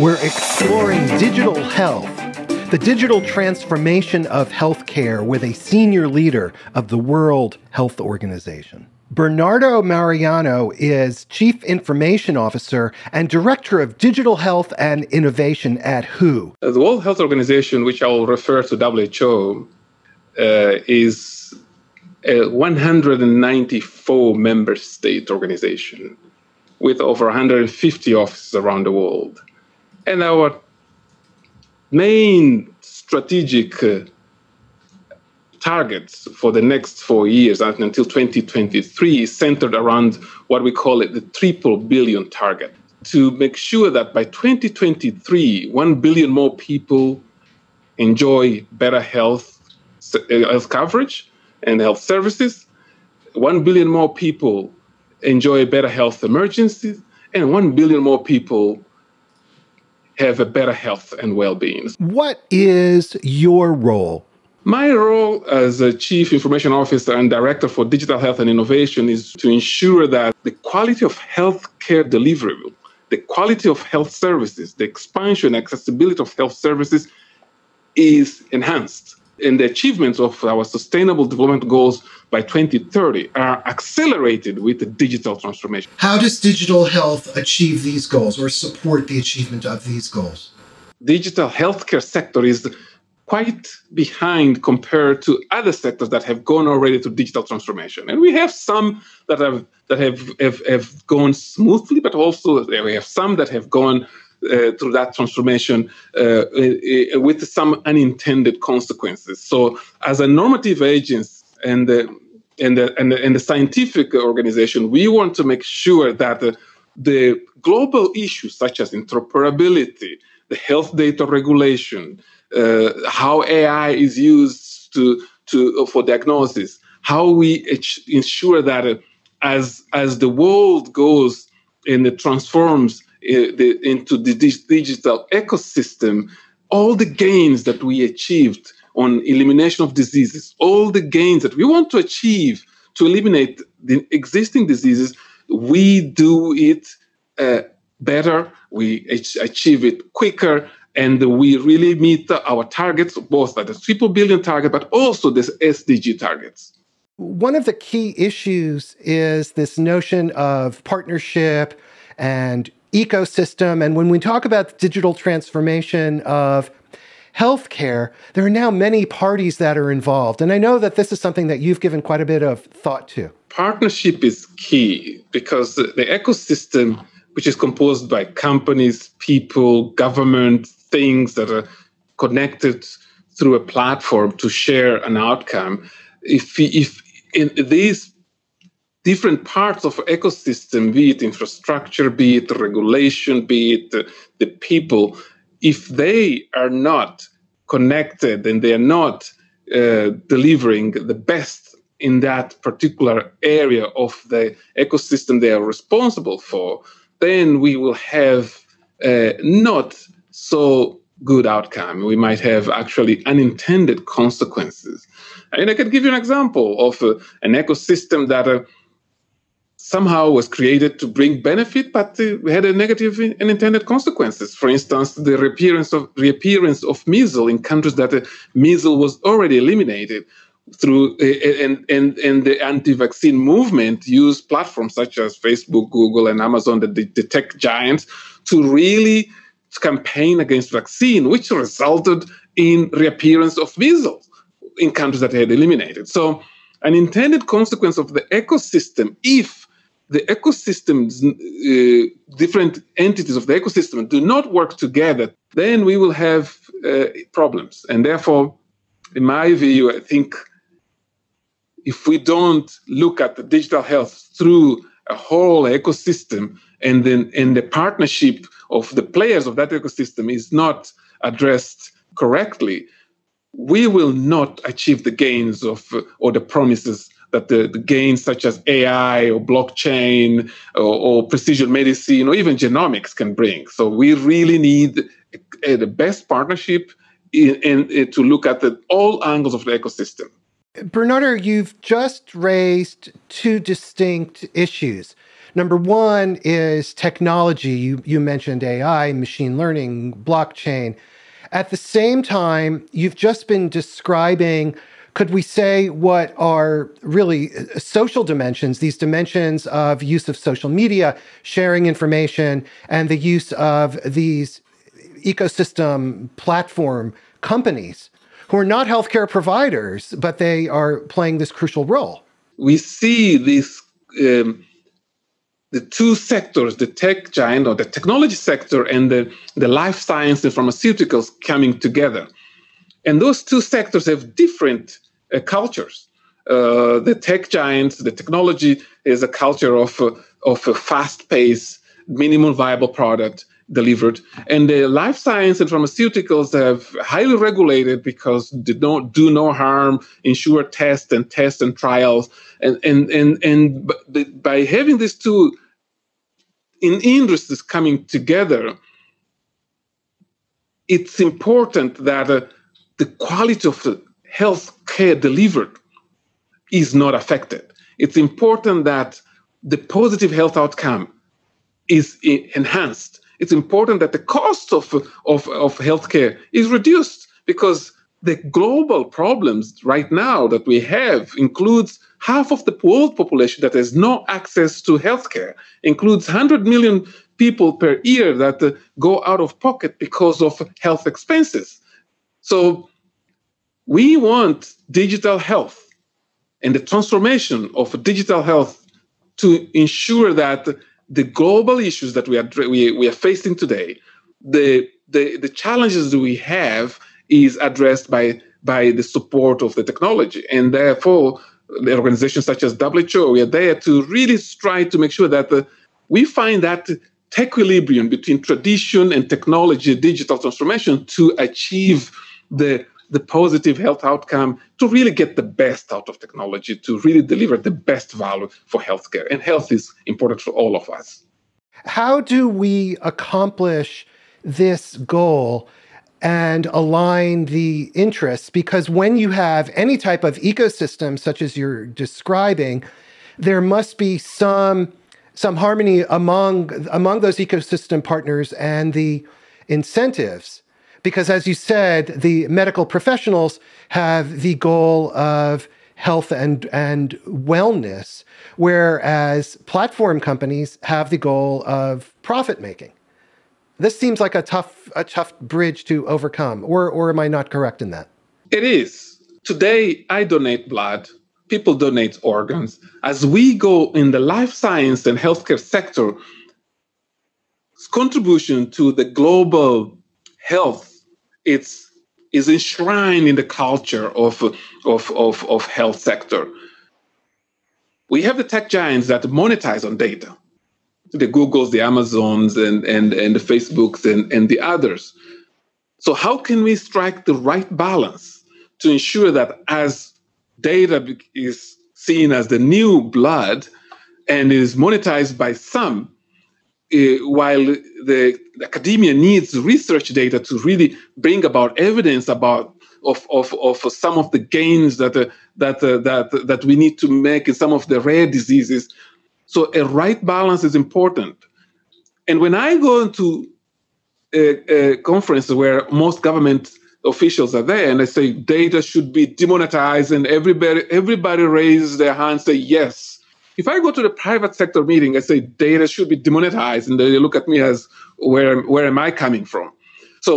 We're exploring digital health, the digital transformation of healthcare with a senior leader of the World Health Organization. Bernardo Mariano is Chief Information Officer and Director of Digital Health and Innovation at WHO. The World Health Organization, which I will refer to WHO, uh, is a 194 member state organization with over 150 offices around the world. And our main strategic uh, targets for the next four years until 2023 is centered around what we call it the triple billion target. To make sure that by 2023 1 billion more people enjoy better health uh, health coverage and health services 1 billion more people enjoy better health emergencies and 1 billion more people have a better health and well-being what is your role my role as a chief information officer and director for digital health and innovation is to ensure that the quality of healthcare delivery, the quality of health services, the expansion and accessibility of health services is enhanced. And the achievements of our sustainable development goals by 2030 are accelerated with the digital transformation. How does digital health achieve these goals or support the achievement of these goals? Digital healthcare sector is quite behind compared to other sectors that have gone already to digital transformation. And we have some that have that have have, have gone smoothly, but also we have some that have gone uh, through that transformation uh, with some unintended consequences. So, as a normative agents and the and the, and the, and the scientific organization, we want to make sure that the, the global issues such as interoperability, the health data regulation, uh, how AI is used to to for diagnosis, how we ensure that uh, as as the world goes and it transforms uh, the, into the digital ecosystem, all the gains that we achieved on elimination of diseases, all the gains that we want to achieve to eliminate the existing diseases, we do it uh, better, we achieve it quicker, and we really meet our targets, both at the triple billion target, but also the SDG targets. One of the key issues is this notion of partnership and ecosystem. And when we talk about digital transformation of healthcare, there are now many parties that are involved. And I know that this is something that you've given quite a bit of thought to. Partnership is key because the, ecosystem, which is composed by companies, people, government, things that are connected through a platform to share an outcome, if, if in these different parts of ecosystem, be it infrastructure, be it regulation, be it the, the people, if they are not connected and they are not uh, delivering the best in that particular area of the ecosystem they are responsible for, then we will have uh, not so good outcome. We might have actually unintended consequences. And I can give you an example of uh, an ecosystem that uh, somehow was created to bring benefit, but uh, had a negative unintended consequences. For instance, the reappearance of reappearance of measles in countries that uh, measles was already eliminated through uh, and, and and the anti-vaccine movement used platforms such as Facebook, Google, and Amazon, the, the tech giants, to really campaign against vaccine, which resulted in reappearance of measles in countries that had eliminated. So, an intended consequence of the ecosystem, if the ecosystems, uh, different entities of the ecosystem do not work together, then we will have uh, problems. And therefore, in my view, I think if we don't look at the digital health through a whole ecosystem and then in the partnership of the players of that ecosystem is not addressed correctly, we will not achieve the gains of uh, or the promises that the, the, gains such as AI or blockchain or, or, precision medicine or even genomics can bring. So we really need a, a, the best partnership in, in, in, to look at the, all angles of the ecosystem. Bernardo, you've just raised two distinct issues Number one is technology. You, you mentioned AI, machine learning, blockchain. At the same time, you've just been describing, could we say, what are really uh, social dimensions, these dimensions of use of social media, sharing information, and the use of these ecosystem platform companies who are not healthcare providers, but they are playing this crucial role? We see these. Um, the two sectors, the tech giant or the technology sector and the, the life science and pharmaceuticals coming together. And those two sectors have different uh, cultures. Uh, the tech giants, the technology is a culture of, uh, of a fast pace, minimum viable product delivered. And the life science and pharmaceuticals have highly regulated because they don't do no harm, ensure test and test and trials. And, and, and, and by having these two in industries coming together, it's important that uh, the quality of the health care delivered is not affected. It's important that the positive health outcome is enhanced it's important that the cost of, of, of healthcare is reduced because the global problems right now that we have includes half of the world population that has no access to healthcare, includes 100 million people per year that uh, go out of pocket because of health expenses. So we want digital health and the transformation of digital health to ensure that the global issues that we are we, we are facing today, the, the the challenges that we have is addressed by by the support of the technology, and therefore the organizations such as WHO we are there to really try to make sure that the, we find that equilibrium between tradition and technology, digital transformation, to achieve the the positive health outcome to really get the best out of technology, to really deliver the best value for healthcare. And health is important for all of us. How do we accomplish this goal and align the interests? Because when you have any type of ecosystem, such as you're describing, there must be some some harmony among among those ecosystem partners and the incentives because as you said, the medical professionals have the goal of health and, and wellness, whereas platform companies have the goal of profit making. This seems like a tough, a tough bridge to overcome, or, or am I not correct in that? It is. Today, I donate blood. People donate organs. As we go in the life science and healthcare sector, contribution to the global health it's is enshrined in the culture of, of, of, of health sector. We have the tech giants that monetize on data, the Googles, the Amazons, and, and, and the Facebooks, and, and the others. So, how can we strike the right balance to ensure that as data is seen as the new blood and is monetized by some, uh, while the, the, academia needs research data to really bring about evidence about of, of, of some of the gains that uh, that uh, that that we need to make in some of the rare diseases. So a right balance is important. And when I go into a, a conference where most government officials are there and they say data should be demonetized and everybody everybody raises their hand say yes if I go to the private sector meeting and say data should be demonetized, and they look at me as where where am I coming from? So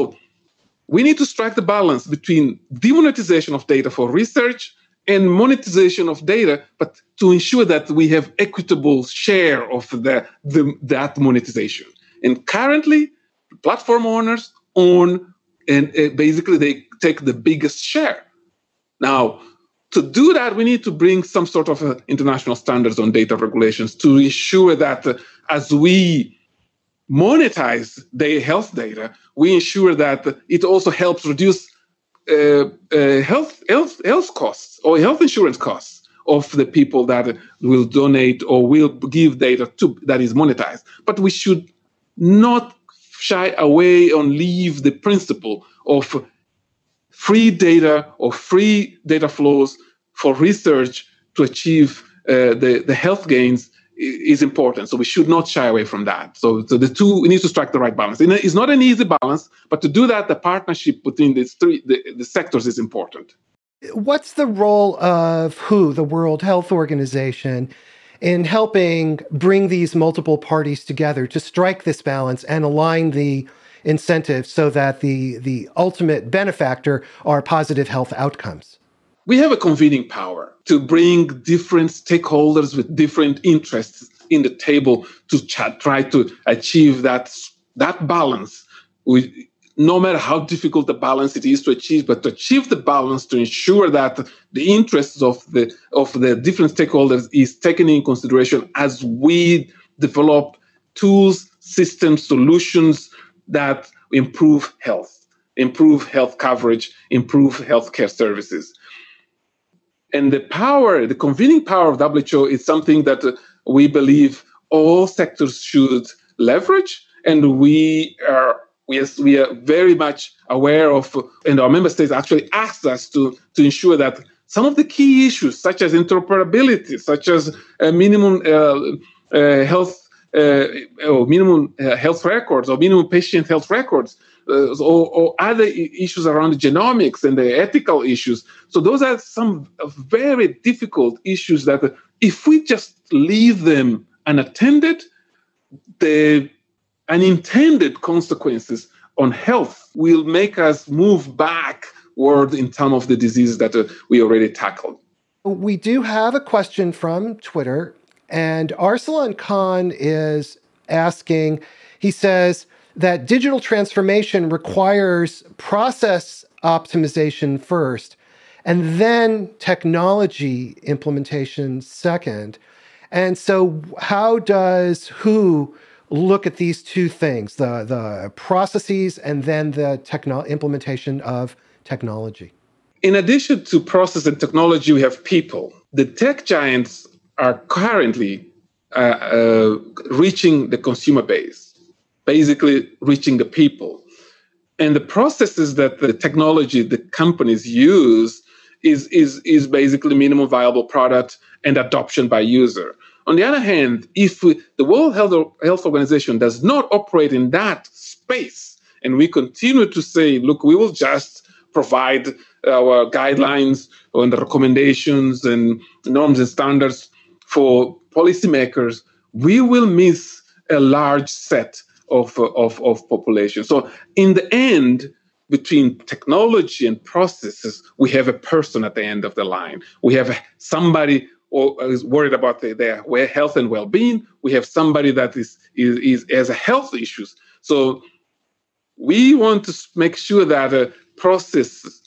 we need to strike the balance between demonetization of data for research and monetization of data, but to ensure that we have equitable share of the, the that monetization. And currently, platform owners own and uh, basically they take the biggest share. Now, to do that, we need to bring some sort of uh, international standards on data regulations to ensure that uh, as we monetize the health data, we ensure that it also helps reduce uh, uh, health, health, health costs or health insurance costs of the people that will donate or will give data to that is monetized. But we should not shy away or leave the principle of free data or free data flows for research to achieve uh, the, the health gains is important. So we should not shy away from that. So, so the two we need to strike the right balance. It's not an easy balance, but to do that, the partnership between these three the, the sectors is important. What's the role of WHO, the World Health Organization, in helping bring these multiple parties together to strike this balance and align the incentives so that the the ultimate benefactor are positive health outcomes? We have a convening power to bring different stakeholders with different interests in the table to try to achieve that that balance. We, no matter how difficult the balance it is to achieve, but to achieve the balance to ensure that the interests of the of the different stakeholders is taken in consideration as we develop tools, systems, solutions that improve health, improve health coverage, improve healthcare services. And the power, the convening power of WHO is something that we believe all sectors should leverage. And we are are, we are very much aware of, and our member states actually asked us to, to ensure that some of the key issues, such as interoperability, such as uh, minimum uh, uh, health or minimum uh, health records or minimum patient health records, uh, or, or, other issues around genomics and the ethical issues. So those are some very difficult issues that if we just leave them unattended, the unintended consequences on health will make us move backward in some of the diseases that uh, we already tackled. We do have a question from Twitter, and Arsalan Khan is asking, he says that digital transformation requires process optimization first and then technology implementation second. And so, how does WHO look at these two things the, the processes and then the techno- implementation of technology? In addition to process and technology, we have people. The tech giants are currently uh, uh, reaching the consumer base, basically reaching the people. And the processes that the technology, the companies use is, is, is basically minimum viable product and adoption by user. On the other hand, if we, the World Health, Health Organization does not operate in that space, and we continue to say, look, we will just provide our guidelines and recommendations and norms and standards for policymakers, we will miss a large set of, of, of population. So, in the end, between technology and processes, we have a person at the end of the line. We have somebody or is worried about the, their health and well-being. We have somebody that is, is, is has health issues. So we want to make sure that uh, processes,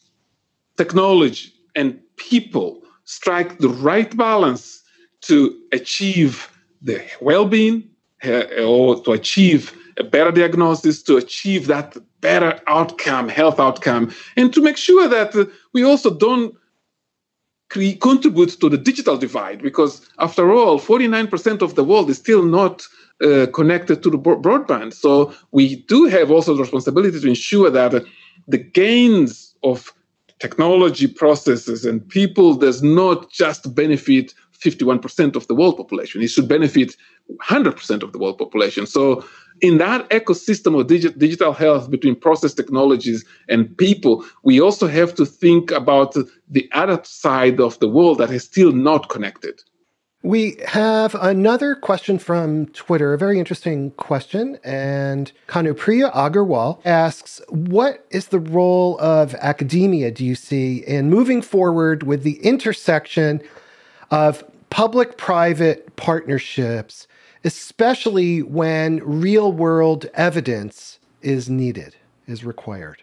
technology, and people strike the right balance to achieve the well-being uh, or to achieve a better diagnosis, to achieve that better outcome, health outcome, and to make sure that uh, we also don't cre- contribute to the digital divide because, after all, 49% of the world is still not uh, connected to the broadband. So we do have also the responsibility to ensure that the gains of technology processes and people does not just benefit 51% of the world population. It should benefit 100% of the world population. So, in that ecosystem of digi- digital health between process technologies and people, we also have to think about the other side of the world that is still not connected. We have another question from Twitter, a very interesting question. And Kanupriya Agarwal asks What is the role of academia, do you see, in moving forward with the intersection of public private partnerships, especially when real world evidence is needed, is required?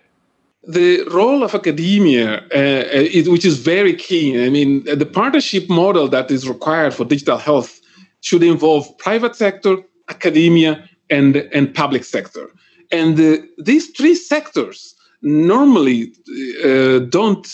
The role of academia, uh, uh which is very key, I mean, the partnership model that is required for digital health should involve private sector, academia, and, and public sector. And uh, these three sectors normally uh, don't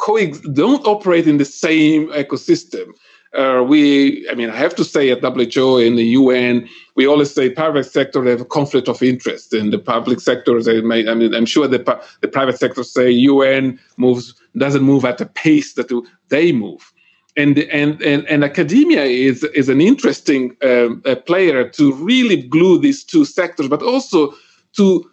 uh, co- don't operate in the same ecosystem. Uh, we, I mean, I have to say at WHO and the UN, we always say private sector have a conflict of interest. In the public sector, they may, I mean, I'm sure the, the private sector say UN moves doesn't move at the pace that they move. and, and, and, and academia is, is an interesting um, player to really glue these two sectors, but also to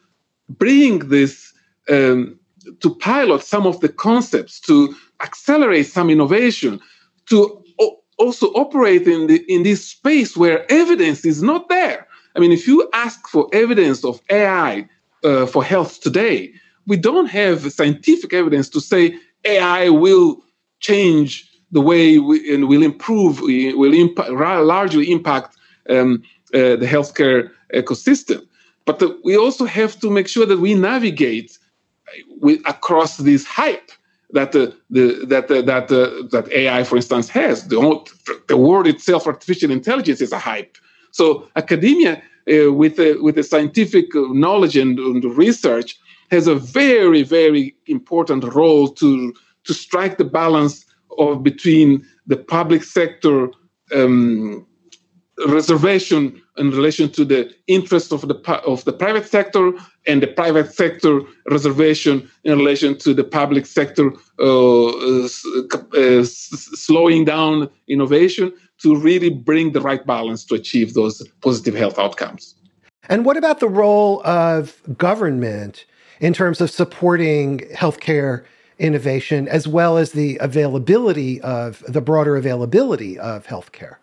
bring this um, to pilot some of the concepts, to accelerate some innovation, to o- also operate in the in this space where evidence is not there. I mean, if you ask for evidence of AI uh, for health today, we don't have scientific evidence to say AI will change the way we, and will improve, will impact, largely impact um, uh, the healthcare ecosystem. But the, we also have to make sure that we navigate with, across this hype that the, the that that that AI, for instance, has. The, the word itself, artificial intelligence, is a hype. So academia, uh, with a, with the scientific knowledge and, and, research, has a very very important role to to strike the balance of between the public sector um, reservation in relation to the interest of the of the private sector and the private sector reservation in relation to the public sector uh, uh, slowing down innovation to really bring the right balance to achieve those positive health outcomes. And what about the role of government in terms of supporting healthcare innovation as well as the availability of the broader availability of healthcare?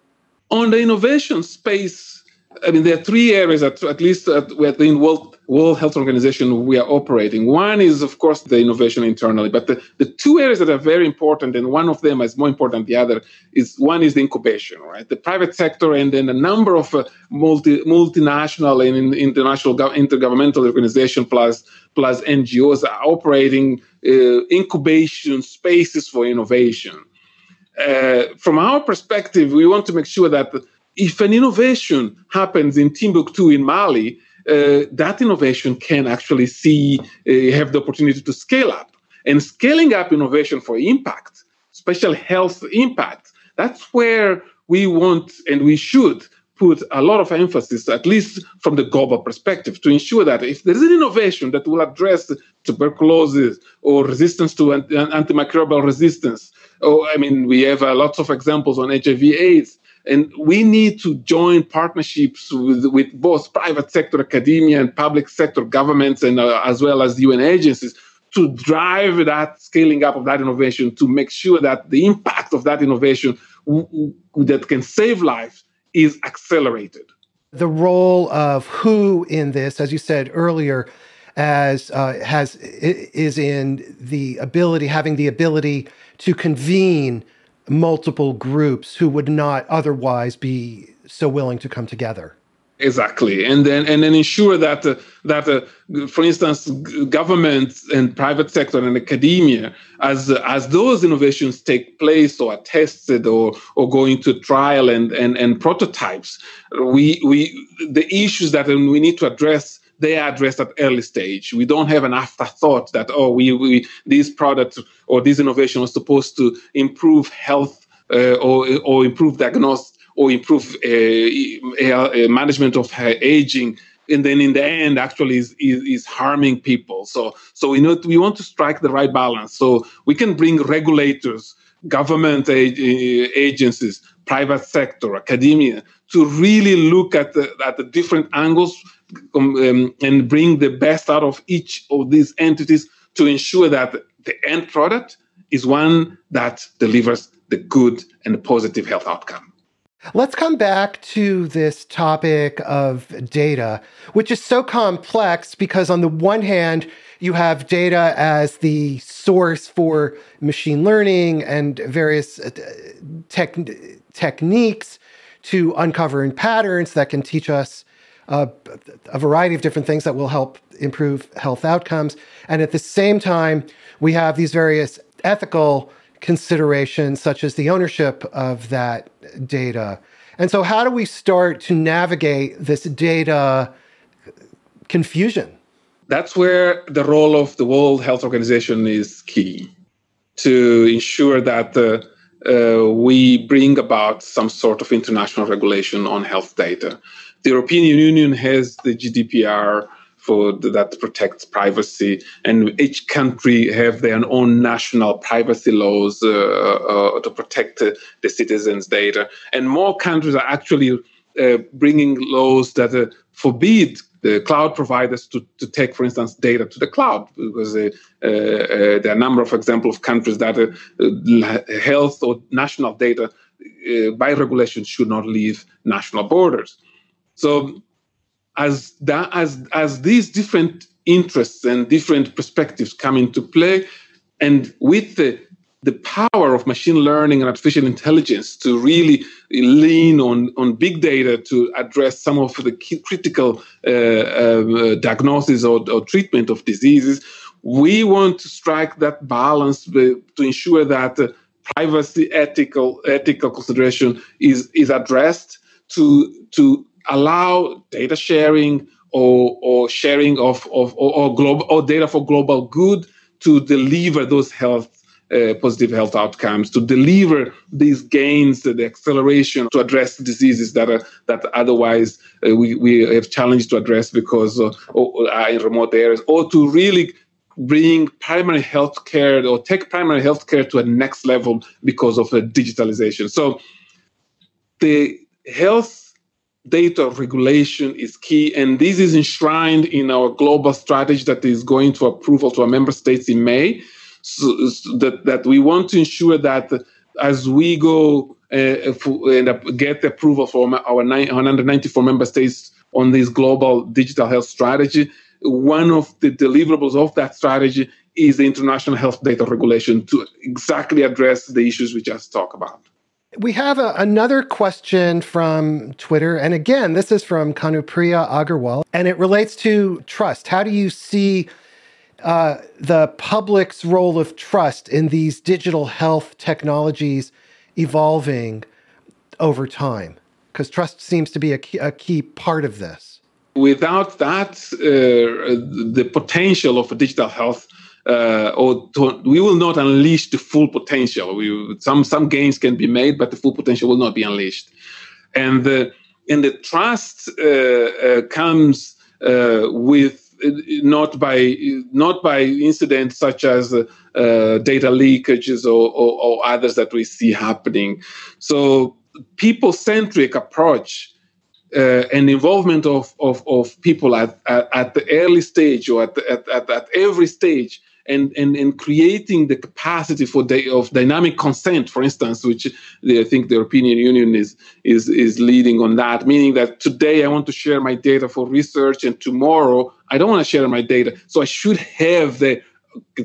On the innovation space, I mean, there are three areas that, at least at, within World, World Health Organization, we are operating. One is, of course, the innovation internally, but the, the two areas that are very important, and one of them is more important than the other, is one is the incubation, right? The private sector and then a number of uh, multi, multinational and international intergovernmental organizations plus, plus NGOs are operating uh, incubation spaces for innovation. Uh, from our perspective, we want to make sure that if an innovation happens in Timbuktu in Mali, uh, that innovation can actually see uh, have the opportunity to scale up. And scaling up innovation for impact, special health impact, that's where we want and we should put a lot of emphasis, at least from the global perspective, to ensure that if there is an innovation that will address tuberculosis or resistance to antimicrobial resistance, or I mean, we have uh, lots of examples on HIV/AIDS, and we need to join partnerships with, with both private sector academia and public sector governments, and uh, as well as UN agencies to drive that scaling up of that innovation to make sure that the impact of that innovation w- w- that can save lives is accelerated. The role of WHO in this, as you said earlier, as uh, has is in the ability having the ability to convene multiple groups who would not otherwise be so willing to come together. Exactly, and then and then ensure that uh, that uh, for instance, government and private sector and academia, as as those innovations take place or are tested or or go into trial and and and prototypes, we we the issues that we need to address they are addressed at early stage. We don't have an afterthought that oh we, we this product or this innovation was supposed to improve health uh, or or improve diagnosis or improve uh, uh, management of aging and then in the end actually is, is, is, harming people so so we know we want to strike the right balance so we can bring regulators government agencies private sector academia to really look at the, at the different angles um, um, and bring the best out of each of these entities to ensure that the end product is one that delivers the good and positive health outcome. Let's come back to this topic of data, which is so complex because, on the one hand, you have data as the source for machine learning and various uh, tech- techniques to uncovering patterns that can teach us uh, a variety of different things that will help improve health outcomes. And at the same time, we have these various ethical considerations, such as the ownership of that data. And so, how do we start to navigate this data confusion? That's where the role of the World Health Organization is key to ensure that uh, uh, we bring about some sort of international regulation on health data. The European Union has the GDPR for that protects privacy, and each country have their own national privacy laws uh, uh, to protect uh, the citizens' data. And more countries are actually uh, bringing laws that uh, forbid the cloud providers to, to take, for instance, data to the cloud, because uh, there are a number of examples of countries that health or national data by regulation should not leave national borders. So as that as as these different interests and different perspectives come into play, and with the the power of machine learning and artificial intelligence to really lean on, on big data to address some of the critical uh, uh, diagnosis or, or, treatment of diseases. We want to strike that balance to ensure that uh, privacy, ethical, ethical consideration is, is addressed to, to allow data sharing or, or sharing of, of or, or, global, or data for global good to deliver those health uh, positive health outcomes to deliver these gains, the acceleration to address diseases that are that otherwise uh, we, we have challenged to address because uh, are in remote areas, or to really bring primary health care or take primary health care to a next level because of the digitalization. So the health data regulation is key, and this is enshrined in our global strategy that is going to approval to our member states in May. So, so that that we want to ensure that as we go uh, and get approval from our 194 member states on this global digital health strategy, one of the deliverables of that strategy is the international health data regulation to exactly address the issues we just talked about. We have a, another question from Twitter. And again, this is from Kanupriya Agarwal, and it relates to trust. How do you see uh, the public's role of trust in these digital health technologies evolving over time? Because trust seems to be a key, a key part of this. Without that, uh, the potential of digital health uh, or to, we will not unleash the full potential. We, some some gains can be made, but the full potential will not be unleashed. And the and the trust uh, uh, comes uh, with not by not by incidents such as uh, data leakages or, or, or others that we see happening. So people centric approach. Uh, and involvement of, of, of people at, at, at, the early stage or at, at, at, at every stage and, and, and creating the capacity for the, of dynamic consent, for instance, which I think the European Union is, is, is leading on that, meaning that today I want to share my data for research and tomorrow I don't want to share my data. So I should have the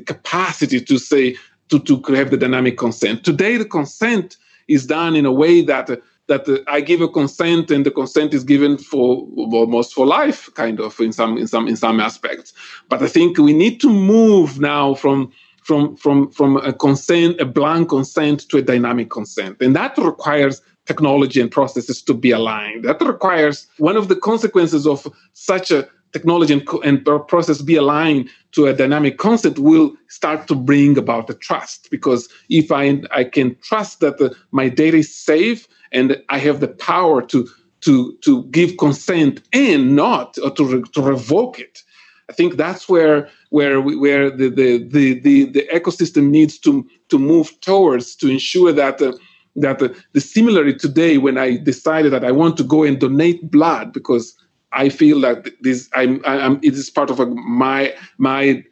capacity to say, to, to have the dynamic consent. Today, the consent is done in a way that that uh, I give a consent and the consent is given for almost for life, kind of in some in some in some aspects. But I think we need to move now from from from from a consent, a blank consent, to a dynamic consent, and that requires technology and processes to be aligned. That requires one of the consequences of such a technology and, and process be aligned to a dynamic consent will start to bring about the trust because if i i can trust that the, my data is safe and I have the power to to to give consent and not or to re, to revoke it. I think that's where where we, where the, the the, the the ecosystem needs to to move towards to ensure that. Uh, that uh, the similarly today when I decided that I want to go and donate blood because I feel that this I'm, I'm it is part of a, my my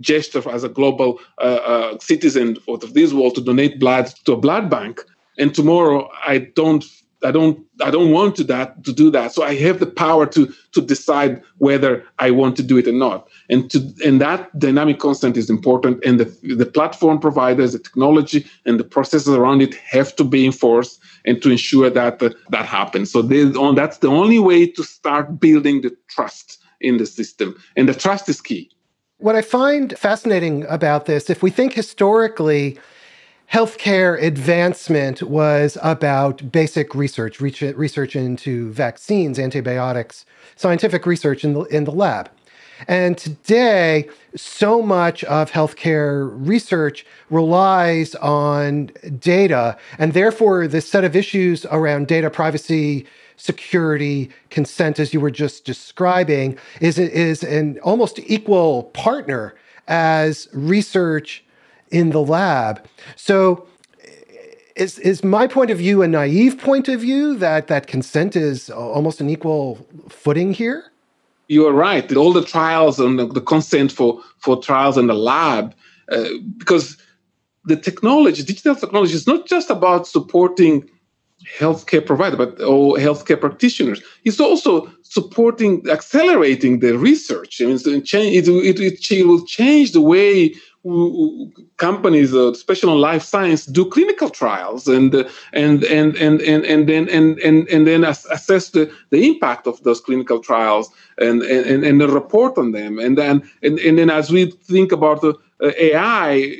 gesture as a global uh, uh, citizen of this world to donate blood to a blood bank and tomorrow I don't I don't I don't want to that to do that. So I have the power to to decide whether I want to do it or not. And to and that dynamic consent is important. And the the platform providers, the technology, and the processes around it have to be enforced and to ensure that uh, that happens. So on, that's the only way to start building the trust in the system. And the trust is key. What I find fascinating about this, if we think historically healthcare advancement was about basic research, research into vaccines, antibiotics, scientific research in the, in the lab. And today, so much of healthcare research relies on data, and therefore, this set of issues around data privacy, security, consent, as you were just describing, is, is an almost equal partner as research in the lab. So, is, is my point of view a naive point of view that, that consent is almost an equal footing here? You are right. All the trials and the, the consent for, for trials in the lab, uh, because the technology, digital technology, is not just about supporting healthcare provider, but or healthcare practitioners. It's also supporting, accelerating the research. I mean, it, it, it, it will change the way companies, uh, especially on life science, do clinical trials and uh, and and and and and then and and and then assess the, the impact of those clinical trials and and and report on them. And then and, and then as we think about the uh, AI,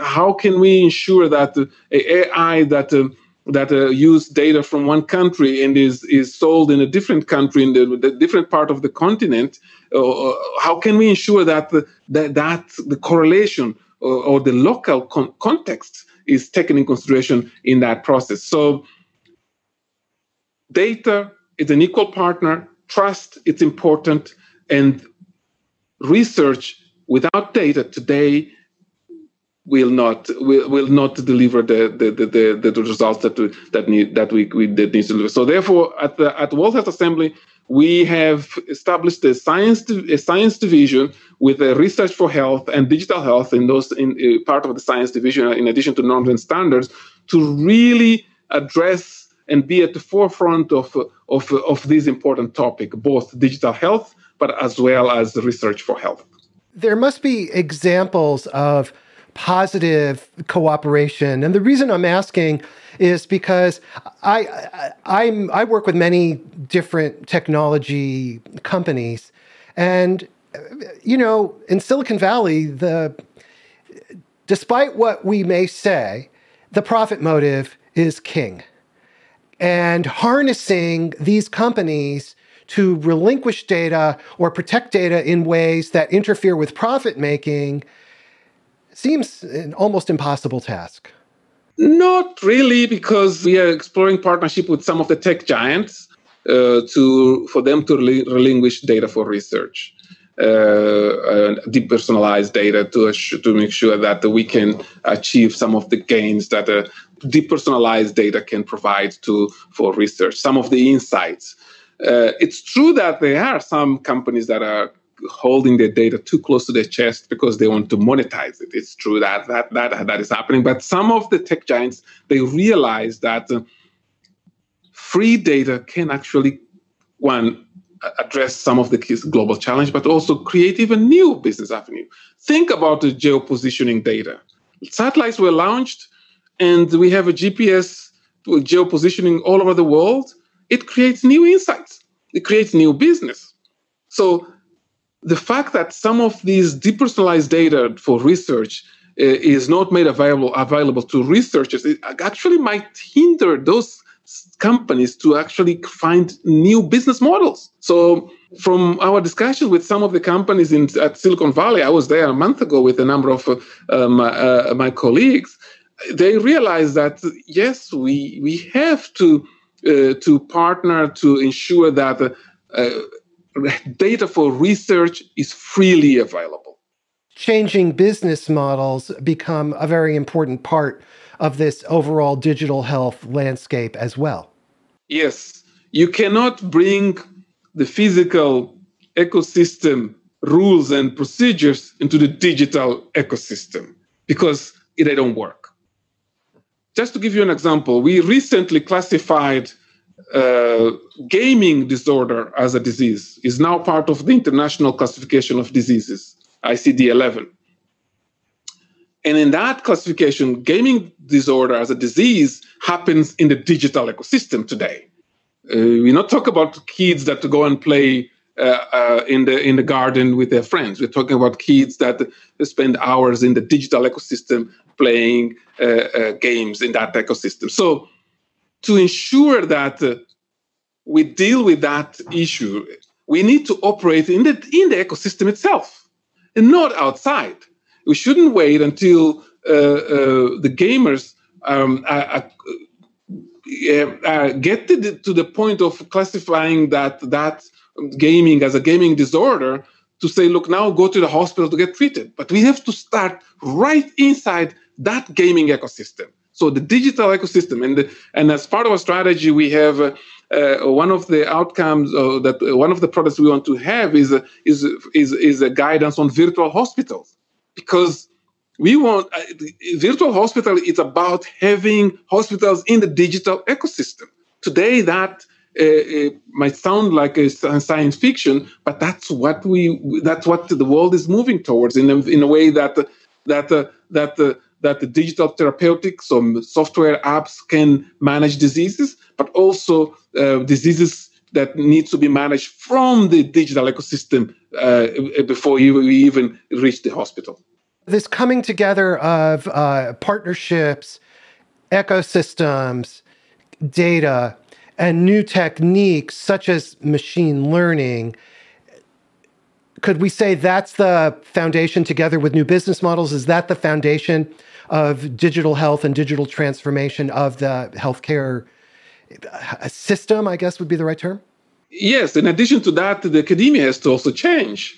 how can we ensure that AI that um, that uh, use data from one country and is is sold in a different country in the, the different part of the continent uh, uh how can we ensure that the, that, that the correlation or, or the local con- context is taken in consideration in that process? So data is an equal partner trust it's important and research without data today will not will, will not deliver the the, the, the, the results that we, that need that we, we that needs to deliver. So therefore, at the at World Health Assembly, we have established a science a science division with a research for health and digital health in those in uh, part of the science division, in addition to norms and standards, to really address and be at the forefront of of of this important topic, both digital health, but as well as research for health. There must be examples of positive cooperation. And the reason I'm asking is because I, I am I work with many different technology companies, and you know, in Silicon Valley, the despite what we may say, the profit motive is king. And harnessing these companies to relinquish data or protect data in ways that interfere with profit making seems an almost impossible task. Not really, because we are exploring partnership with some of the tech giants uh, to for them to relinquish data for research, uh, depersonalized data to to make sure that we can achieve some of the gains that uh, depersonalized data can provide to for research. Some of the insights. Uh, it's true that there are some companies that are holding their data too close to their chest because they want to monetize it. It's true that that that, that is happening. But some of the tech giants they realize that uh, free data can actually one address some of the global challenge, but also create even new business avenue. Think about the geopositioning data. Satellites were launched, and we have a GPS geopositioning all over the world. It creates new insights. It creates new business. So the fact that some of these depersonalized data for research uh, is not made available available to researchers it actually might hinder those companies to actually find new business models. So from our discussions with some of the companies in at silicon valley i was there a month ago with a number of uh, uh, my colleagues they realized that yes we we have to uh, to partner to ensure that uh, data for research is freely available. Changing business models become a very important part of this overall digital health landscape as well. Yes, you cannot bring the physical ecosystem rules and procedures into the digital ecosystem because they don't work. Just to give you an example, we recently classified uh, gaming disorder as a disease is now part of the International Classification of Diseases, ICD 11. And in that classification, gaming disorder as a disease happens in the digital ecosystem today. Uh, we not talk about kids that go and play uh, uh, in the in the garden with their friends. We're talking about kids that spend hours in the digital ecosystem playing uh, uh, games in that ecosystem. So to ensure that uh, we deal with that issue, we need to operate in the in the ecosystem itself and not outside. We shouldn't wait until uh, uh, the gamers um, are, are uh, uh, get to the, to the point of classifying that that gaming as a gaming disorder to say, look, now go to the hospital to get treated. But we have to start right inside that gaming ecosystem. So the digital ecosystem, and the, and as part of our strategy, we have uh, uh, one of the outcomes uh, that uh, one of the products we want to have is a, is is is a guidance on virtual hospitals. Because we want uh, virtual hospital is about having hospitals in the digital ecosystem. Today that uh, uh, might sound like a science fiction but that's what we that's what the world is moving towards in a, in a way that that uh, that uh, that the digital therapeutics or software apps can manage diseases but also uh, diseases that need to be managed from the digital ecosystem uh, before you even reach the hospital. This coming together of uh, partnerships, ecosystems, data, and new techniques such as machine learning. Could we say that's the foundation together with new business models? Is that the foundation of digital health and digital transformation of the healthcare system, I guess would be the right term? Yes. In addition to that, the academia has to also change.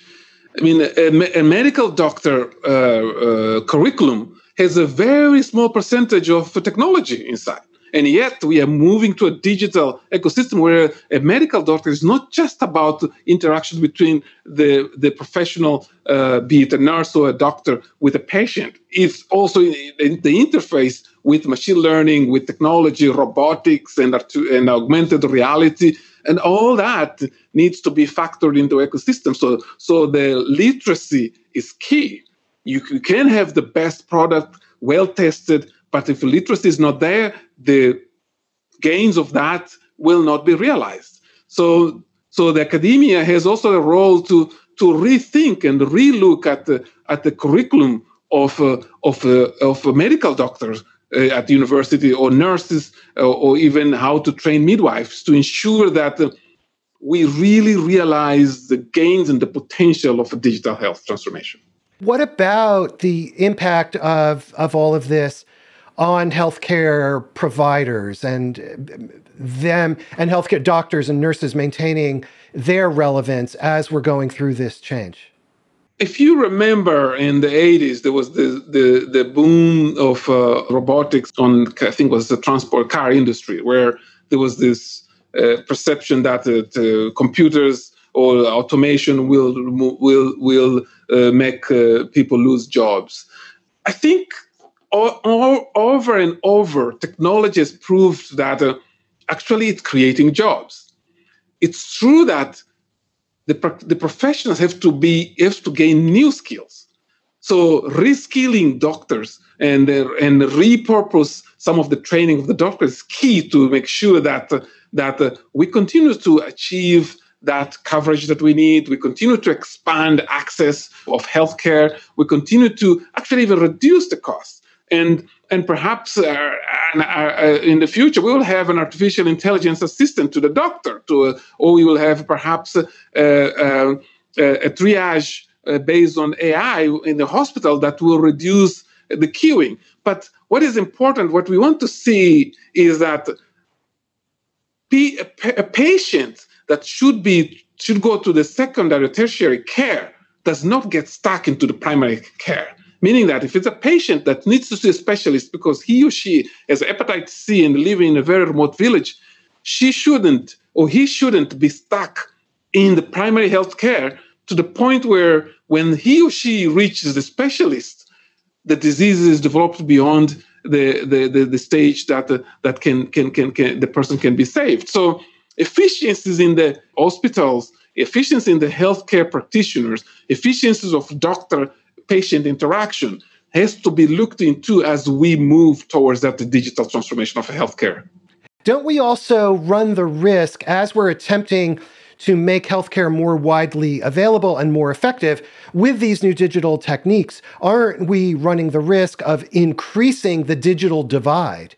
I mean, a, a medical doctor uh, uh, curriculum has a very small percentage of technology inside. And yet, we are moving to a digital ecosystem where a medical doctor is not just about interaction between the, the professional, uh, be it a nurse or a doctor, with a patient. It's also the, the interface with machine learning, with technology, robotics, and, and augmented reality. And all that needs to be factored into ecosystem. So, so the literacy is key. You can have the best product, well tested, but if literacy is not there, the gains of that will not be realized. So, so the academia has also a role to to rethink and relook at the at the curriculum of uh, of uh, of medical doctors uh, at university or nurses uh, or even how to train midwives to ensure that uh, we really realize the gains and the potential of a digital health transformation. What about the impact of of all of this on healthcare providers and them and healthcare doctors and nurses maintaining their relevance as we're going through this change? If you remember in the 80s, there was the, the, the boom of uh, robotics on, I think was the transport car industry, where there was this uh, perception that uh, computers or automation will, will, will uh, make uh, people lose jobs. I think all, all, over and over, technology has proved that uh, actually it's creating jobs. It's true that the, the professionals have to be have to gain new skills. So reskilling doctors and uh, and repurpose some of the training of the doctors is key to make sure that uh, that uh, we continue to achieve that coverage that we need. We continue to expand access of healthcare. We continue to actually even reduce the costs and and perhaps uh, uh, uh, in the future we will have an artificial intelligence assistant to the doctor to uh, or we will have perhaps uh, uh, a triage based on ai in the hospital that will reduce the queuing. But what is important what we want to see is that a, a patient that should be should go to the secondary tertiary care does not get stuck into the primary care Meaning that if it's a patient that needs to see a specialist because he or she has hepatitis C and living in a very remote village, she shouldn't or he shouldn't be stuck in the primary health care to the point where when he or she reaches the specialist, the disease is developed beyond the, the, the, the stage that, uh, that can, can, can, can, the person can be saved. So efficiencies in the hospitals, efficiency in the healthcare practitioners, efficiencies of doctor patient interaction has to be looked into as we move towards that digital transformation of healthcare. Don't we also run the risk as we're attempting to make healthcare more widely available and more effective with these new digital techniques? Aren't we running the risk of increasing the digital divide?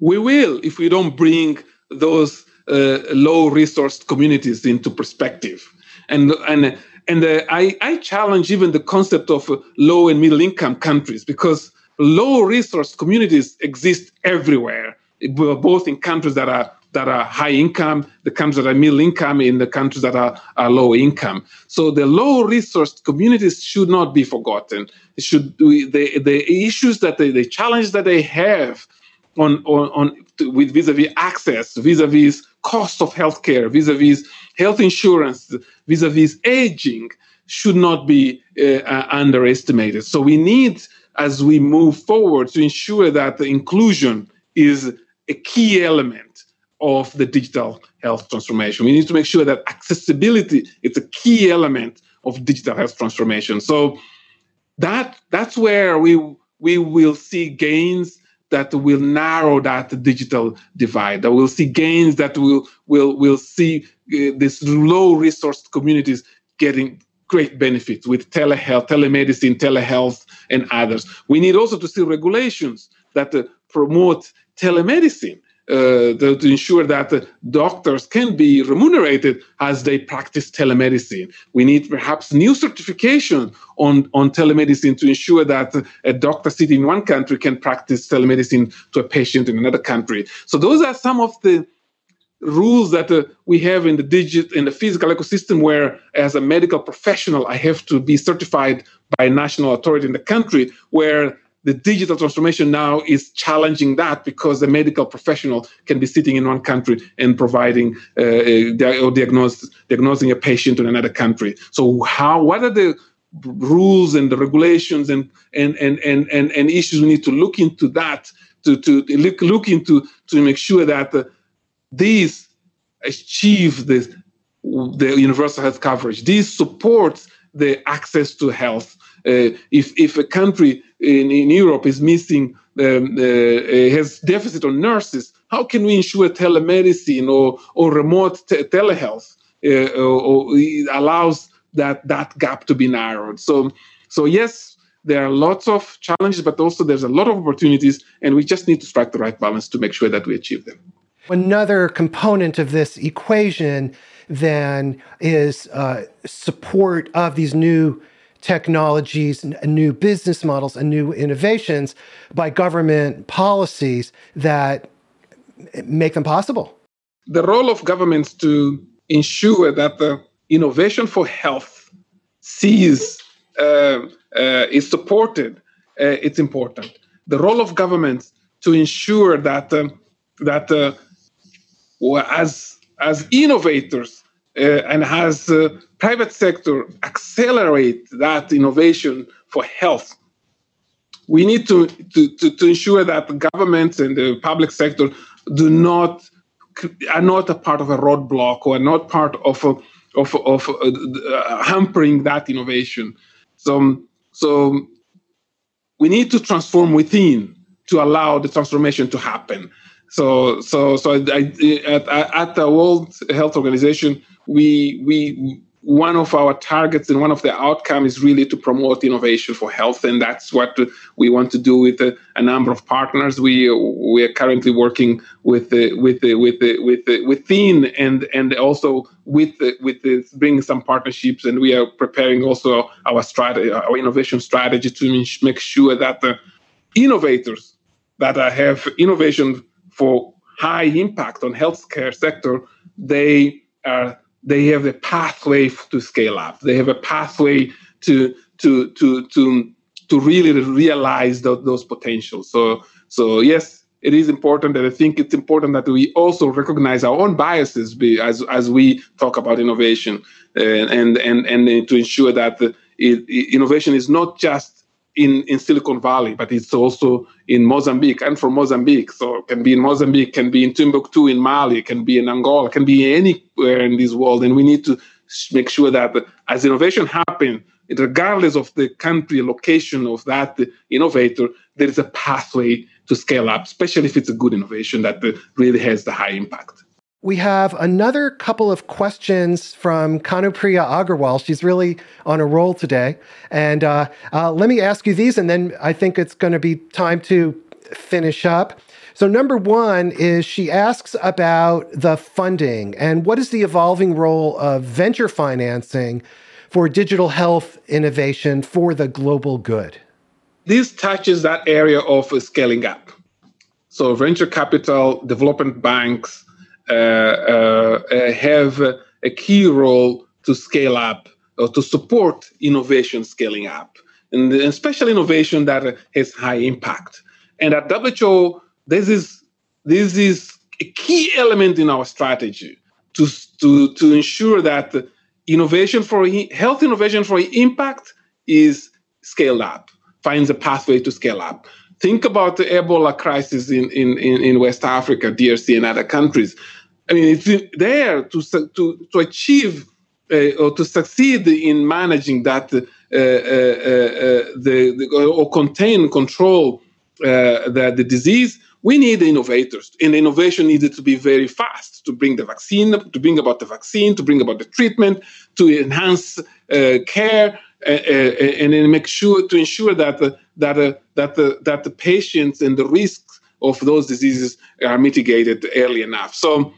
We will if we don't bring those uh, low resourced communities into perspective. And, and and uh, I, I challenge even the concept of low and middle income countries because low resource communities exist everywhere. both in countries that are that are high income, the countries that are middle income, in the countries that are, are low income. So the low resourced communities should not be forgotten. It should the the issues that they, the challenges that they have on on, on with vis-a-vis access, vis-a-vis cost of healthcare, vis-a-vis health insurance, vis-a-vis aging, should not be uh, uh, underestimated. So we need, as we move forward, to ensure that the inclusion is a key element of the digital health transformation. We need to make sure that accessibility is a key element of digital health transformation. So that that's where we we will see gains that will narrow that digital divide. That we'll see gains that will will will see uh, these low resourced communities getting great benefits with telehealth, telemedicine, telehealth, and others. We need also to see regulations that uh, promote telemedicine to, to, ensure that uh, doctors can be remunerated as they practice telemedicine. We need perhaps new certification on, on telemedicine to ensure that uh, a doctor sitting in one country can practice telemedicine to a patient in another country. So those are some of the rules that uh, we have in the digit in the physical ecosystem where as a medical professional i have to be certified by a national authority in the country where the digital transformation now is challenging that because the medical professional can be sitting in one country and providing uh, or diagnose, diagnosing a patient in another country. So how what are the rules and the regulations and and and and and, and issues we need to look into that to to look, look into to make sure that uh, these achieve the the universal health coverage. These supports the access to health. Uh, if if a country in, in Europe is missing, um, uh, uh, has deficit on nurses, how can we ensure telemedicine or, or remote te- telehealth or, or allows that, that gap to be narrowed? So, so yes, there are lots of challenges, but also there's a lot of opportunities, and we just need to strike the right balance to make sure that we achieve them. Another component of this equation then is uh, support of these new technologies, and new business models, and new innovations by government policies that make them possible. The role of governments to ensure that the innovation for health sees uh, uh, is supported, uh, it's important. The role of governments to ensure that um, that uh, as as innovators uh, and has uh, private sector accelerate that innovation for health, we need to, to, to, to ensure that the governments and the public sector do not are not a part of a roadblock or not part of a, of of uh, hampering that innovation. So so we need to transform within to allow the transformation to happen. So so so I, at, at the World Health Organization we we one of our targets and one of the outcomes is really to promote innovation for health, and that's what we want to do with a, a number of partners. We we are currently working with the, with the, with the, with within and and also with with bringing some partnerships, and we are preparing also our strategy, our innovation strategy to make sure that the innovators that have innovation for high impact on healthcare sector, they are they have a pathway to scale up. They have a pathway to to to to to really realize the, those potentials. So so yes, it is important, and I think it's important that we also recognize our own biases as as we talk about innovation, and and and, and to ensure that it, innovation is not just in, in Silicon Valley, but it's also in Mozambique and from Mozambique. So it can be in Mozambique, can be in Timbuktu in Mali, can be in Angola, can be anywhere in this world. And we need to make sure that as innovation happens, regardless of the country location of that innovator, there is a pathway to scale up, especially if it's a good innovation that really has the high impact. We have another couple of questions from Kanupriya Agarwal. She's really on a roll today. And uh, uh, let me ask you these, and then I think it's going to be time to finish up. So, number one is she asks about the funding and what is the evolving role of venture financing for digital health innovation for the global good? This touches that area of scaling up. So venture capital, development banks Uh, uh, uh, have a key role to scale up or to support innovation scaling up, and, especially innovation that has high impact. And at WHO, this is this is a key element in our strategy to, to, to ensure that innovation for health innovation for impact is scaled up, finds a pathway to scale up. Think about the Ebola crisis in, in, in West Africa, DRC, and other countries. I mean, it's there to, to, to achieve uh, or to succeed in managing that uh, uh, uh, uh the, the, or contain, control uh, the, the disease we need innovators. And innovation needed to be very fast to bring the vaccine to bring about the vaccine to bring about the treatment to enhance care and then make sure to ensure that that that the that the patients and the risks of those diseases are mitigated early enough. So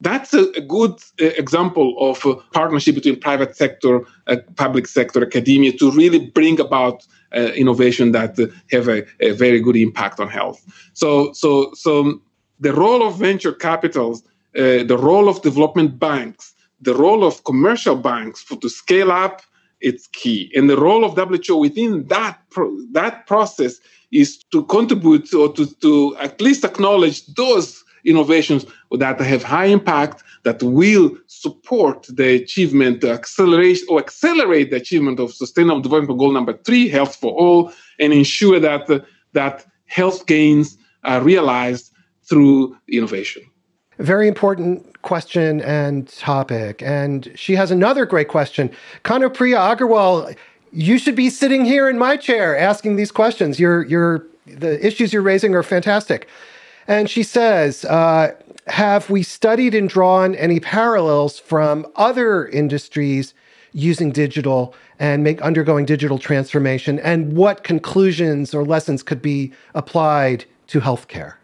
that's a, a good uh, example of a partnership between private sector, uh, public sector, academia to really bring about uh, innovation that uh, have a, a, very good impact on health. So, so, so the role of venture capitals, uh, the role of development banks, the role of commercial banks for, to scale up, it's key. And the role of WHO within that pro- that process is to contribute or to, to at least acknowledge those innovations that have high impact that will support the achievement, the acceleration or accelerate the achievement of sustainable development goal number three, health for all, and ensure that that health gains are realized through innovation. Very important question and topic. And she has another great question. Kanupriya Agarwal, you should be sitting here in my chair asking these questions. You're, you're, the issues you're raising are fantastic. And she says, uh, Have we studied and drawn any parallels from other industries using digital and make undergoing digital transformation? And what conclusions or lessons could be applied to healthcare?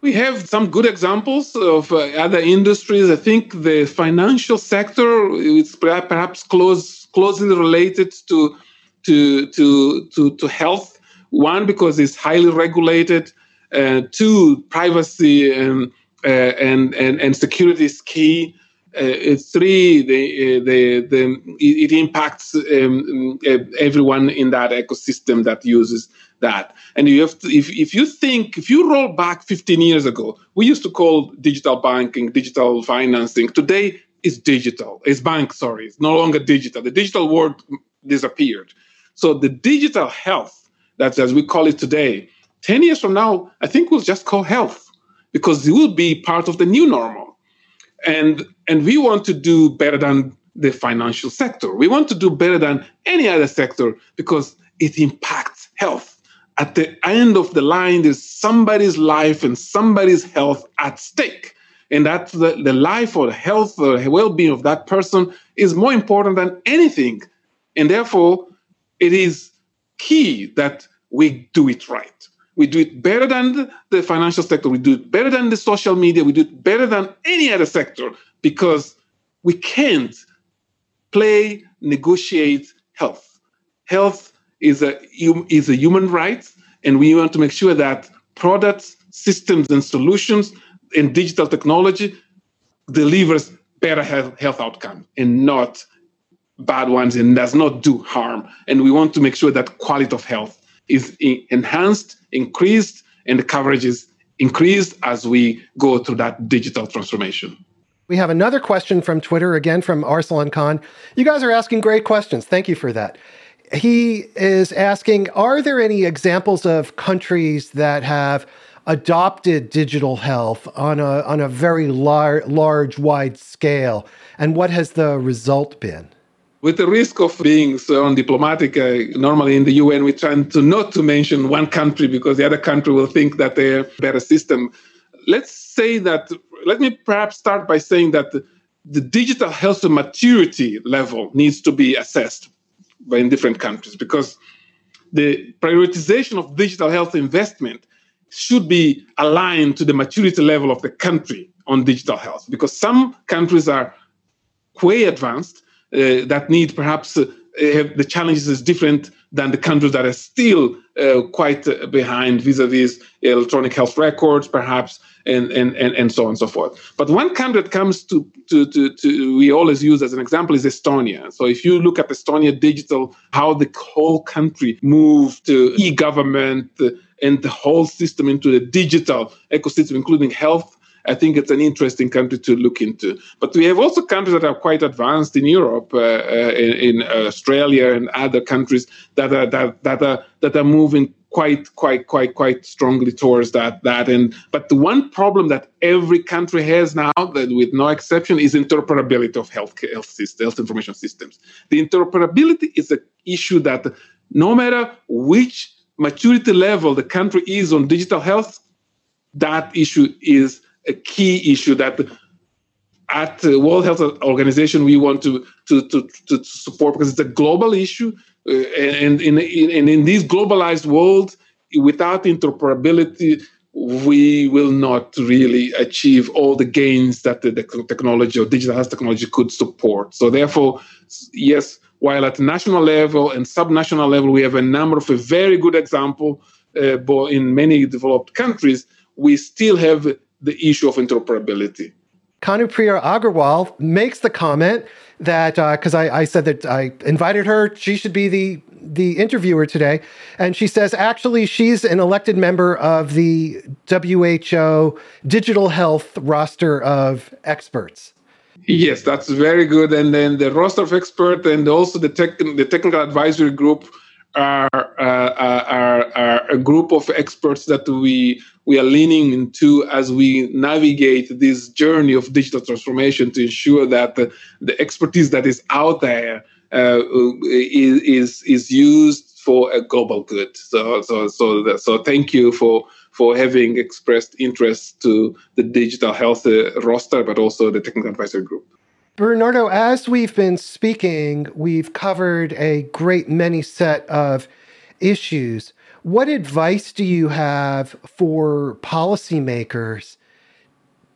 We have some good examples of uh, other industries. I think the financial sector is perhaps close, closely related to, to, to, to, to health. One, because it's highly regulated two, privacy and, uh, and, and, and security is key. Uh, three, the, the, the, it impacts um, everyone in that ecosystem that uses that. And you have to, if, if you think, if you roll back 15 years ago, we used to call digital banking, digital financing. Today, it's digital. It's bank, sorry. It's no longer digital. The digital world disappeared. So the digital health, that's as we call it today, 10 years from now, I think we'll just call health because it will be part of the new normal. And, and we want to do better than the financial sector. We want to do better than any other sector because it impacts health. At the end of the line, there's somebody's life and somebody's health at stake. And that the, the life or the health or the well being of that person is more important than anything. And therefore, it is key that we do it right. We do it better than the financial sector. We do it better than the social media. We do it better than any other sector because we can't play, negotiate health. Health is a, is a human right, and we want to make sure that products, systems, and solutions in digital technology delivers better health, health outcome and not bad ones and does not do harm. And we want to make sure that quality of health is enhanced, increased, and the coverage is increased as we go through that digital transformation. We have another question from Twitter, again from Arsalan Khan. You guys are asking great questions. Thank you for that. He is asking Are there any examples of countries that have adopted digital health on a, on a very lar- large, wide scale? And what has the result been? With the risk of being so undiplomatic, uh, normally in the UN we try to not to mention one country because the other country will think that they're a better system. Let's say that. Let me perhaps start by saying that the, the digital health maturity level needs to be assessed by in different countries because the prioritization of digital health investment should be aligned to the maturity level of the country on digital health because some countries are way advanced that need perhaps uh, have, the challenges is different than the countries that are still uh, quite behind vis-a-vis electronic health records, perhaps, and, and, and, and so on and so forth. But one country that comes to, to, to, to, we always use as an example is Estonia. So if you look at Estonia digital, how the whole country moved to e-government and the whole system into the digital ecosystem, including health, I think it's an interesting country to look into. But we have also countries that are quite advanced in Europe, uh, uh, in, in, Australia and other countries that are that, that are that are moving quite quite quite quite strongly towards that that and but the one problem that every country has now that with no exception is interoperability of health health, system, health information systems the interoperability is an issue that no matter which maturity level the country is on digital health that issue is a key issue that at the World Health Organization we want to to to, to support because it's a global issue, uh, and in, in in this globalized world, without interoperability, we will not really achieve all the gains that the, the technology or digital health technology could support. So therefore, yes, while at national level and subnational level we have a number of a very good example, uh, in many developed countries, we still have the issue of interoperability. Kanupriya Agarwal makes the comment that because uh, I, I, said that I invited her, she should be the the interviewer today, and she says actually she's an elected member of the WHO digital health roster of experts. Yes, that's very good. And then the roster of experts and also the tech, the technical advisory group are, uh, are, are a group of experts that we we are leaning into as we navigate this journey of digital transformation to ensure that the, the expertise that is out there uh, is, is is used for a global good. So so so so thank you for for having expressed interest to the digital health uh, roster, but also the technical advisory group. Bernardo, as we've been speaking, we've covered a great many set of issues. What advice do you have for policymakers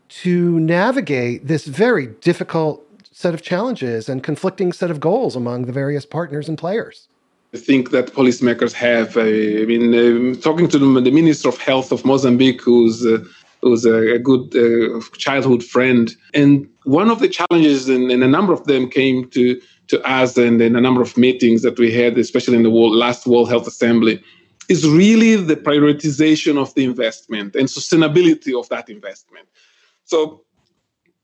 to navigate this very difficult set of challenges and conflicting set of goals among the various partners and players? I think that policymakers have. I mean, uh, talking to the, the, Minister of Health of Mozambique, who's uh, who's a, a good uh, childhood friend, and one of the challenges, and, and, a number of them came to to us, and in a number of meetings that we had, especially in the world, last World Health Assembly, is really the prioritization of the investment and sustainability of that investment. So,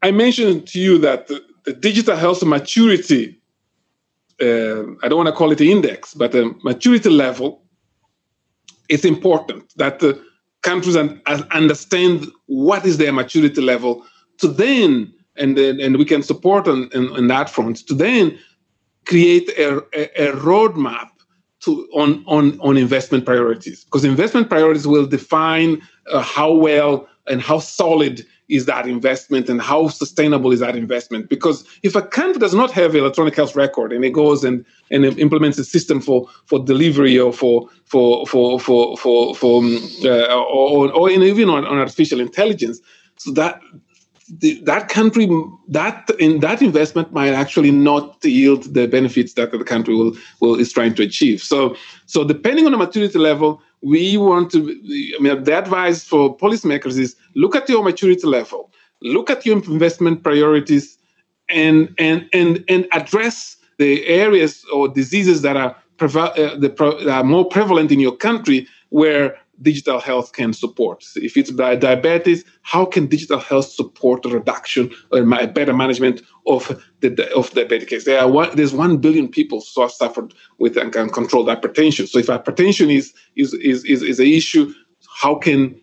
I mentioned to you that the, the digital health maturity. Uh, I don't want to call it index, but the maturity level is important. That the countries understand what is their maturity level to then and then and we can support on, on, on that front to then create a, a, a roadmap to on, on on investment priorities. Because investment priorities will define uh, how well and how solid is that investment and how sustainable is that investment. Because if a country does not have electronic health record and it goes and, and implements a system for, for delivery or for for for for for, for um, uh, or, or even on, on artificial intelligence so that the, that country that in that investment might actually not yield the benefits that the country will, will is trying to achieve. So so depending on the maturity level we want to i mean the advice for policymakers is look at your maturity level look at your investment priorities and and and and address the areas or diseases that are, preve- uh, the that are more prevalent in your country where digital health can support. If it's diabetes, how can digital health support reduction or better management of the of diabetic case? There are one, there's one billion people who have suffered with uncontrolled hypertension. So if hypertension is is is is, is an issue, how can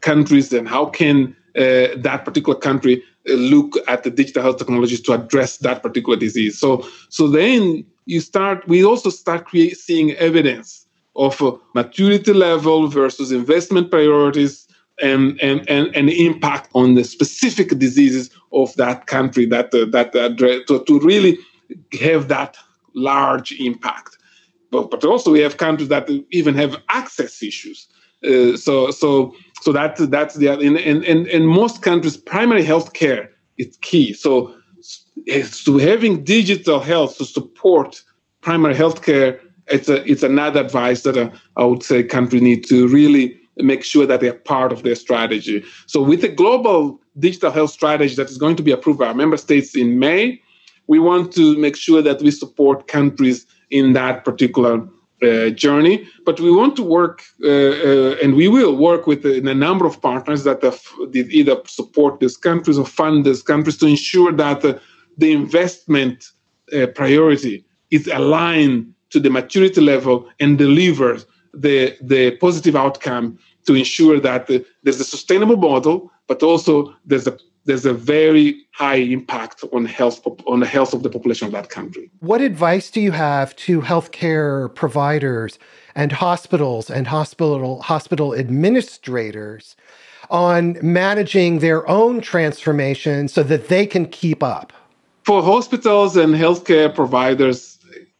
countries and how can uh, that particular country uh, look at the digital health technologies to address that particular disease? So so then you start. We also start create, seeing evidence of maturity level versus investment priorities and, and, and, and impact on the specific diseases of that country that, uh, that uh, to, to really have that large impact. But, but also we have countries that even have access issues. Uh, so so so that that's the in, and, in, in most countries primary health care is key. So to having digital health to support primary healthcare, it's a, it's another advice that uh, I would say countries need to really make sure that they're part of their strategy. So with a global digital health strategy that is going to be approved by our member states in May, we want to make sure that we support countries in that particular uh, journey. But we want to work, uh, uh, and we will work with a, a number of partners that have, either support these countries or fund these countries to ensure that uh, the investment uh, priority is aligned to the maturity level and delivers the, the positive outcome to ensure that the, there's a sustainable model, but also there's a there's a very high impact on health on the health of the population of that country. What advice do you have to healthcare providers and hospitals and hospital hospital administrators on managing their own transformation so that they can keep up? For hospitals and healthcare providers, uh,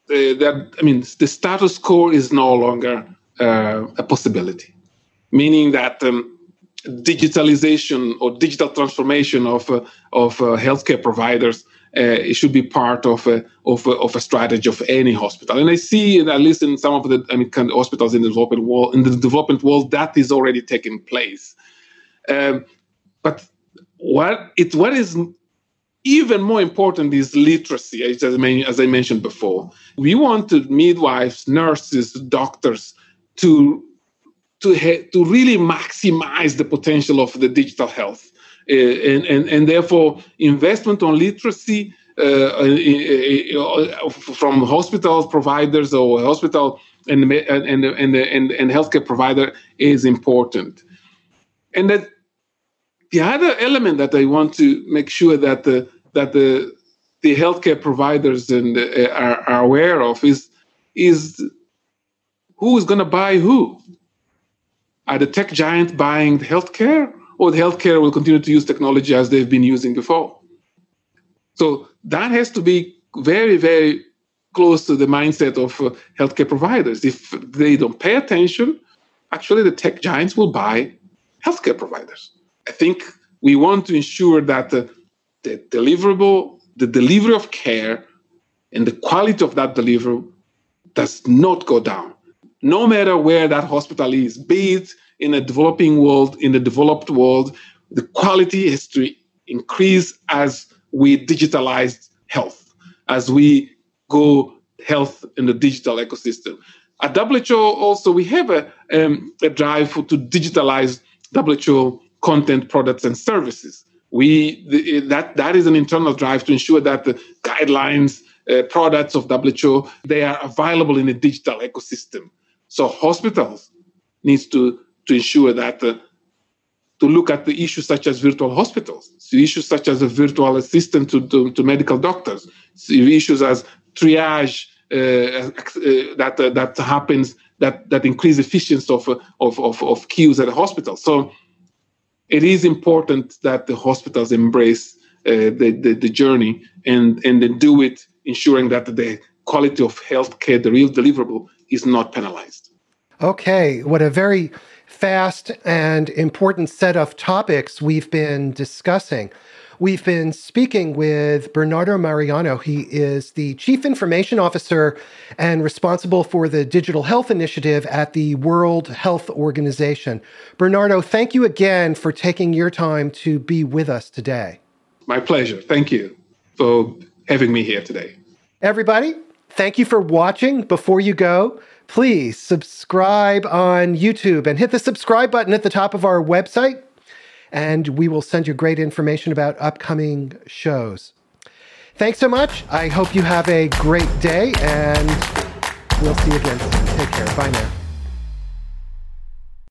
that I mean, the status quo is no longer uh, a possibility meaning that um, digitalization or digital transformation of uh, of uh, healthcare providers uh, it should be part of a, of, a, of a strategy of any hospital. And I see, at least in some of the I mean, kind of hospitals in the developing world, in the development world, that is already taking place. Um, but what it what is even more important is literacy, as I, mentioned before. We want midwives, nurses, doctors to to, ha- to really maximize the potential of the digital health. Uh, and, and, and therefore, investment on literacy uh, from hospitals, providers, or hospital and, and, and, and, and healthcare provider is important. And that the other element that I want to make sure that the, that the, the healthcare providers and, uh, are, are aware of is, is who is going to buy who are the tech giant buying the healthcare, or the healthcare will continue to use technology as they've been using before? So that has to be very, very close to the mindset of uh, healthcare providers. If they don't pay attention, actually the tech giants will buy healthcare providers. I think we want to ensure that the, the deliverable, the delivery of care, and the quality of that delivery does not go down no matter where that hospital is, be it in a developing world, in the developed world, the quality has to increase as we digitalize health, as we go health in the digital ecosystem. At WHO, also, we have a, um, a drive to digitalize WHO content, products, and services. We the, that that is an internal drive to ensure that the guidelines, uh, products of WHO they are available in a digital ecosystem. So hospitals needs to, to ensure that uh, to look at the issues such as virtual hospitals, so issues such as a virtual assistant to, to, to medical doctors, so issues as triage uh, that that happens that that increase efficiency of, of, of, of queues at a hospital. So it is important that the hospitals embrace uh, the, the, the journey and and then do it, ensuring that the quality of healthcare, the real deliverable, is not penalized. Okay, what a very fast and important set of topics we've been discussing. We've been speaking with Bernardo Mariano. He is the Chief Information Officer and responsible for the Digital Health Initiative at the World Health Organization. Bernardo, thank you again for taking your time to be with us today. My pleasure. Thank you for having me here today. Everybody, Thank you for watching. Before you go, please subscribe on YouTube and hit the subscribe button at the top of our website, and we will send you great information about upcoming shows. Thanks so much. I hope you have a great day, and we'll see you again. Take care. Bye now.